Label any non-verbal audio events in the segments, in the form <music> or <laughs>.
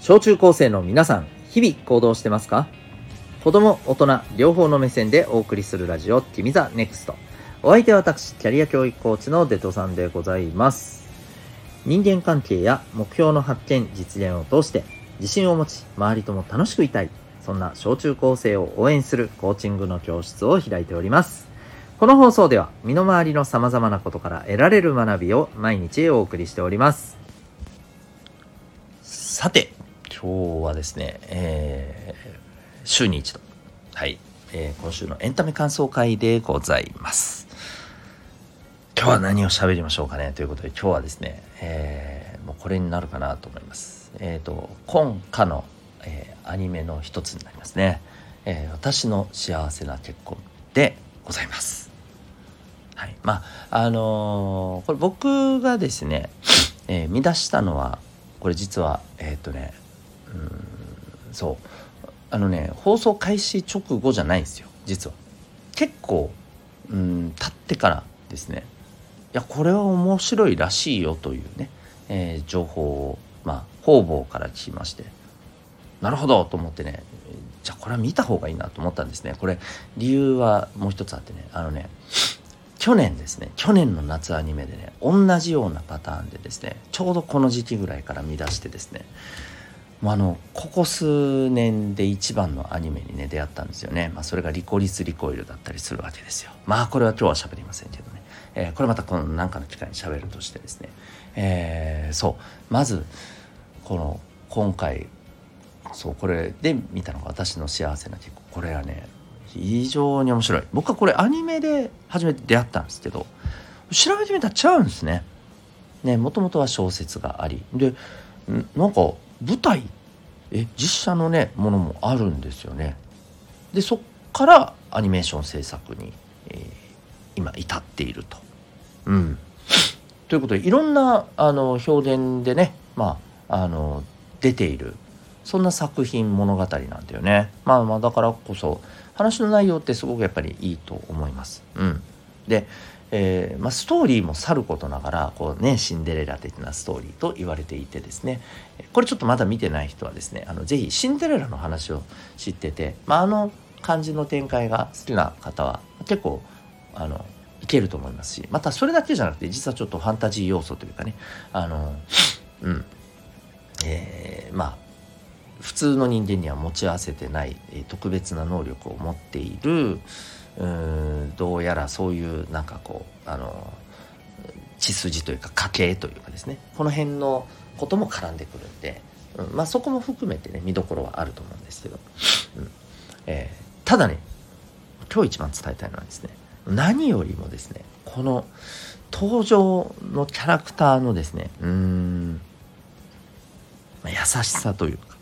小中高生の皆さん、日々行動してますか？子供、大人、両方の目線でお送りするラジオ、君ザネクスト。お相手は私、キャリア教育コーチのデトさんでございます。人間関係や目標の発見、実現を通して、自信を持ち、周りとも楽しくいたい。そんな小中高生を応援するコーチングの教室を開いております。この放送では、身の回りの様々なことから得られる学びを毎日お送りしております。さて、今日はですね、えー週に一度、はい、えー今週のエンタメ感想会でございます。今日は何を喋りましょうかねということで、今日はですね、えーもうこれになるかなと思います。えっ、と、今夏の、えーアニメの一つになりますね。えー私の幸せな結婚でございます。はい、まああのーこれ僕がですね、えー見出したのはこれ実はえーっ、とねうんそう。あのね放送開始直後じゃないんですよ実は。結構うん経ってからですね。いやこれは面白いらしいよというね、えー情報をまあ方々から聞きまして。なるほどと思ってねじゃあこれは見た方がいいなと思ったんですね。これ理由はもう一つあってねあのね去年ですね去年の夏アニメでね同じようなパターンでですねちょうどこの時期ぐらいから見出してですねあのここ数年で一番のアニメにね出会ったんですよね、まあ、それが「リコリス・リコイル」だったりするわけですよ。まあこれは今日は喋りませんけどね、えーこれまたこの何かの機会に喋るとしてですね。えーそう。まずこの今回そうこれで見たのが私の幸せな結婚これはね非常に面白い。僕はこれアニメで初めて出会ったんですけど調べてみたら違うんですね。ねもともとは小説があり。でんなんか舞台。え実写のねものもあるんですよね。でそっからアニメーション制作に、えー今至っていると。うん。ということでいろんなあの表現でねまああの出ているそんな作品物語なんだよね。まあまあだからこそ話の内容ってすごくやっぱりいいと思います。うん。で、えーまあ、ストーリーもさることながらこうねシンデレラ的なストーリーと言われていてですね。これちょっとまだ見てない人はですねあのぜひシンデレラの話を知ってて、まあ、あの感じの展開が好きな方は結構あのいけると思いますしまたそれだけじゃなくて実はちょっとファンタジー要素というかねあのうん。えーまあ普通の人間には持ち合わせてない、えー特別な能力を持っているうんどうやらそういうなんかこうあの血筋というか家系というかですね。この辺のことも絡んでくるんで、うんまあそこも含めてね見どころはあると思うんですけど、うん。えーただね今日一番伝えたいのはですね何よりもですねこの登場のキャラクターのですねうん、まあ優しさというか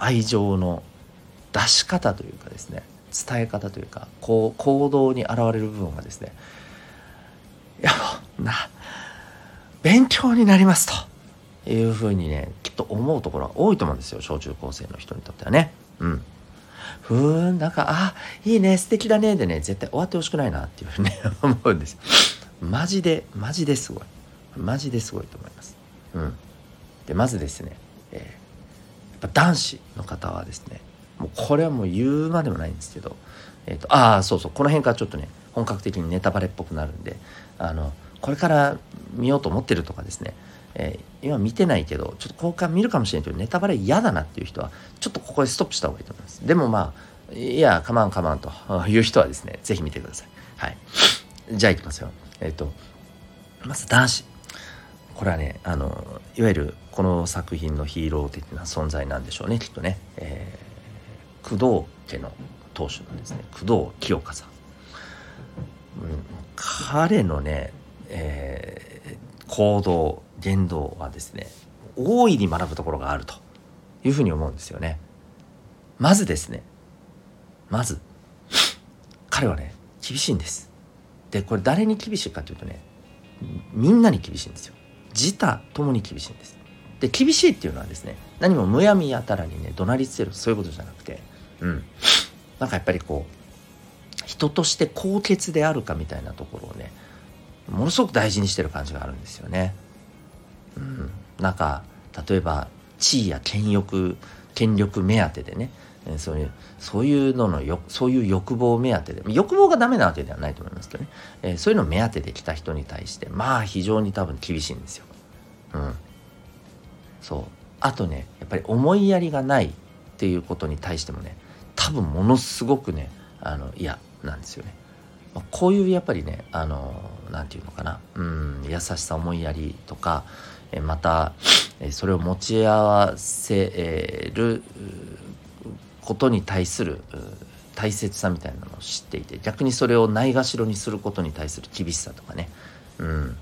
愛情の出し方というかですね伝え方というかこう行動に現れる部分がですねいやな勉強になりますというふうにねきっと思うところが多いと思うんですよ小中高生の人にとってはね。うん。ふーんなんかあいいね素敵だねでね絶対終わってほしくないなっていうふうにね <laughs> 思うんです。マジでマジですごい。マジですごいと思います。うん。でまずですね、えーやっぱ男子の方はですねもうこれはもう言うまでもないんですけど、えー、とああそうそうこの辺からちょっとね本格的にネタバレっぽくなるんであのこれから見ようと思ってるとかですね、えー今見てないけどちょっとここから見るかもしれないけどネタバレ嫌だなっていう人はちょっとここでストップした方がいいと思います。でもまあいやカマンカマンと <laughs> いう人はですねぜひ見てください。はい。じゃあいきますよ。えっ、とまず男子。これはねあのいわゆるこの作品のヒーロー的な存在なんでしょうねきっとね、えー工藤家の当主のですね。工藤清香さん、うん、彼のね、えー行動言動はですね大いに学ぶところがあるというふうに思うんですよね。まずですねまず彼はね厳しいんです。でこれ誰に厳しいかというとねみんなに厳しいんですよ。自他ともに厳しいんです。で厳しいっていうのはですね何もむやみやたらにね怒鳴りつけるそういうことじゃなくてうん。なんかやっぱりこう人として高潔であるかみたいなところをねものすごく大事にしてる感じがあるんですよね。うん、なんか例えば地位や権力権力目当てでねそういうそういうののよそういう欲望目当てで欲望がダメなわけではないと思いますけどね、えー、そういうの目当てで来た人に対してまあ非常に多分厳しいんですよ。うん、そう。あとねやっぱり思いやりがないっていうことに対してもね多分ものすごくねあの嫌なんですよね。まあ、こういうやっぱりねあのなんていうのかな。うん優しさ思いやりとかえまたそれを持ち合わせることに対する大切さみたいなのを知っていて逆にそれをないがしろにすることに対する厳しさとかね。うん。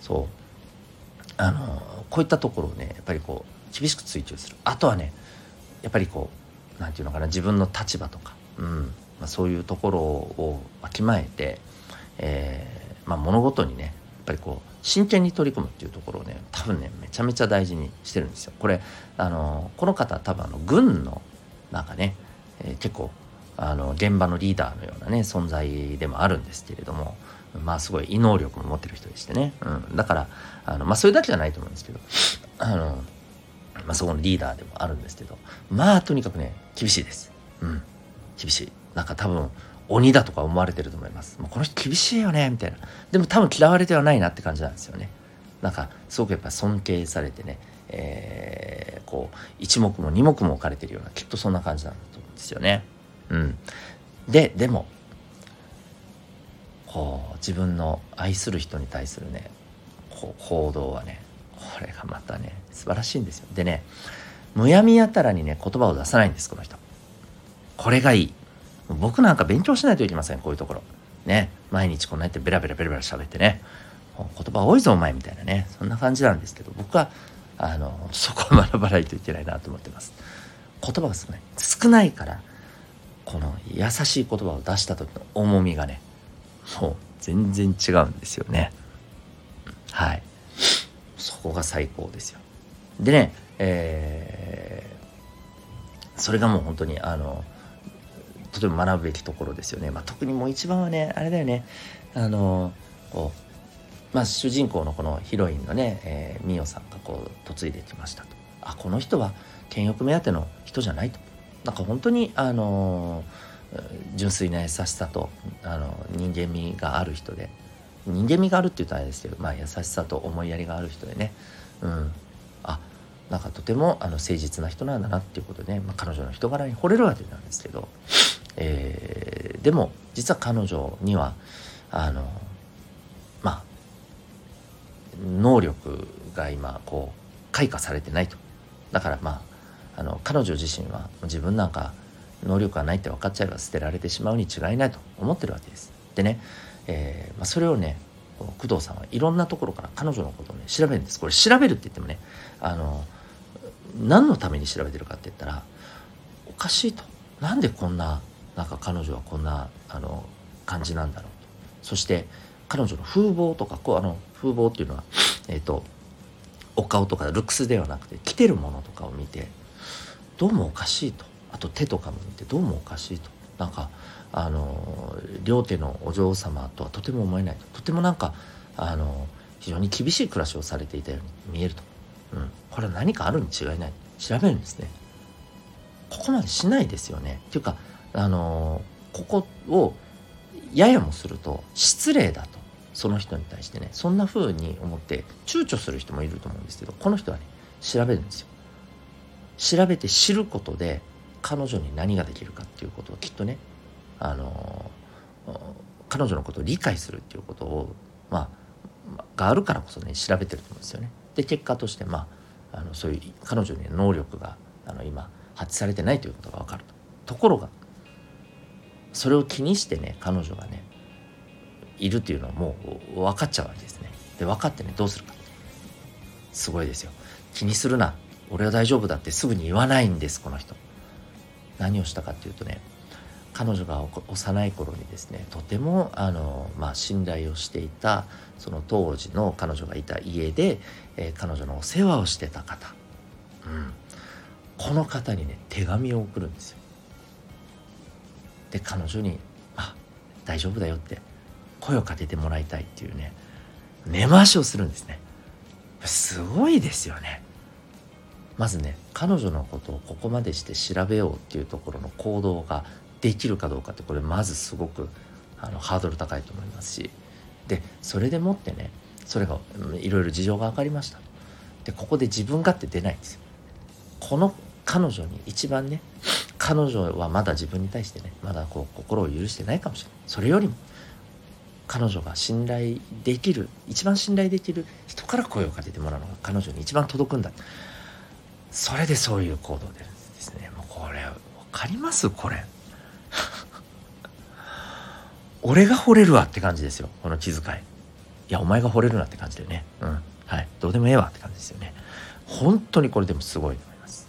そう。あのこういったところをねやっぱりこう厳しく追求する。あとはねやっぱりこう何て言うのかな自分の立場とか、うんまあ、そういうところをわきまえて、えーまあ、物事にねやっぱりこう真剣に取り組むっていうところをね多分ねめちゃめちゃ大事にしてるんですよ。これあのこの方多分あの軍のなんかね、えー、結構あの現場のリーダーのようなね存在でもあるんですけれどもまあすごい異能力も持ってる人でしてね、うん、だからあのまあそれだけじゃないと思うんですけどあの、まあ、そこのリーダーでもあるんですけどまあとにかくね厳しいです。うん、厳しい。なんか多分鬼だとか思われてると思います。もうこの人厳しいよねみたいな。でも多分嫌われてはないなって感じなんですよね。なんかすごくやっぱ尊敬されてね、えー、こう一目も二目も置かれてるようなきっとそんな感じなんだと思うんですよね。うん。ででもこう自分の愛する人に対するねこう行動はねこれがまたね素晴らしいんですよ。でねむやみやたらにね言葉を出さないんですこの人。これがいい。僕なんか勉強しないといけませんこういうところ。ね毎日こんなやってベラベラベラベラ喋ってね。言葉多いぞお前みたいなね。そんな感じなんですけど僕はあのそこを学ばないといけないなと思ってます。言葉が少ない。少ないからこの優しい言葉を出した時の重みがねもう全然違うんですよね。はい。そこが最高ですよでねえー、それがもう本当にあのとても学ぶべきところですよね。まあ、特にもう一番はねあれだよねあのこう、まあ、主人公のこのヒロインのね、えー、ミオさんがこう嫁いできましたと。あこの人は権欲目当ての人じゃないと。なんか本当にあの純粋な優しさとあの人間味がある人で人間味があるって言ったらあれですけど、まあ、優しさと思いやりがある人でね、うん、あなんかとてもあの誠実な人なんだなっていうことでね、まあ、彼女の人柄に惚れるわけなんですけど。えー、でも実は彼女にはあのまあ能力が今こう開花されてないと。だからまああの彼女自身は自分なんか能力がないって分かっちゃえば捨てられてしまうに違いないと思ってるわけです。でね、えーまあ、それをね工藤さんはいろんなところから彼女のことをね調べるんです。これ調べるって言ってもねあの何のために調べてるかって言ったらおかしいと。なんでこんななんか彼女はこんなあの感じなんだろうと。そして彼女の風貌とかこうあの風貌っていうのはえっ、ー、とお顔とかルックスではなくて着てるものとかを見てどうもおかしいと。あと手とかも見てどうもおかしいと。なんかあの両手のお嬢様とはとても思えないと。とてもなんかあの非常に厳しい暮らしをされていたように見えると、うん、これは何かあるに違いない。調べるんですね。ここまでしないですよね。っていうかあのここをややもすると失礼だと。その人に対してね。そんな風に思って躊躇する人もいると思うんですけどこの人はね調べるんですよ。調べて知ることで彼女に何ができるかっていうことをきっとねあの彼女のことを理解するっていうことをまあがあるからこそね調べてると思うんですよね。で結果としてまああのそういう彼女に能力があの今発揮されてないということが分かると。ところがそれを気にしてね彼女がねいるっていうのはもう分かっちゃうわけですね。で分かってねどうするか。すごいですよ。気にするな。俺は大丈夫だってすぐに言わないんですこの人。何をしたかっていうとね彼女が幼い頃にですねとてもあの、まあ、信頼をしていたその当時の彼女がいた家で、えー、彼女のお世話をしてた方、うん、この方にね手紙を送るんですよ。で彼女に「あ大丈夫だよ」って声をかけてもらいたいっていうね根回しをするんですね。すごいですよね。まずね彼女のことをここまでして調べようっていうところの行動ができるかどうかってこれまずすごくあのハードル高いと思いますし。でそれでもってねそれがいろいろ事情が分かりました。でここで自分勝手出ないんですよ。この彼女に一番ね彼女はまだ自分に対してねまだこう心を許してないかもしれない。それよりも彼女が信頼できる一番信頼できる人から声をかけてもらうのが彼女に一番届くんだ。それでそういう行動でですね。もうこれ分かります？これ。俺が惚れるわって感じですよ。この気遣いいやお前が惚れるなって感じでね。うん。はい。どうでもええわって感じですよね。本当にこれでもすごいと思います。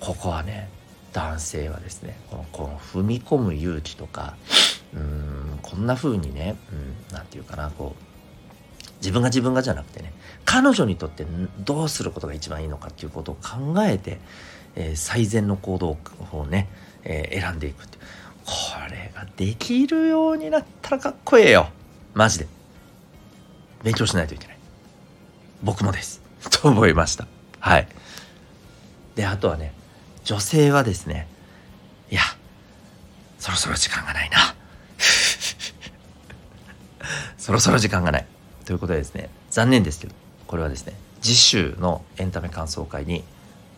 ここはね男性はですねこのこの踏み込む勇気とかうんこんな風にね何、うん、て言うかなこう自分が自分がじゃなくてね彼女にとってどうすることが一番いいのかっていうことを考えて、えー、最善の行動をね、えー、選んでいくってれができるようになったらかっこええよ。マジで。勉強しないといけない。僕もです。<laughs> と思いました。はい。であとはね女性はですねいやそろそろ時間がないな。<laughs> そろそろ時間がない。ということでですね残念ですけどこれはですね次週のエンタメ感想会に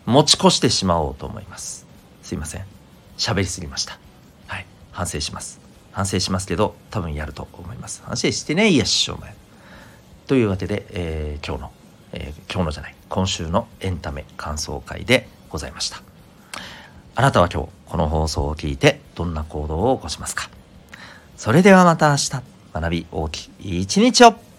持ち越してしまおうと思います。すいません。喋りすぎました。反省します。反省しますけど多分やると思います。反省してねいや師匠前。というわけで、えー、今日の、えー、今日のじゃない今週のエンタメ感想会でございました。あなたは今日この放送を聞いてどんな行動を起こしますか？それではまた明日。学び大きい一日を。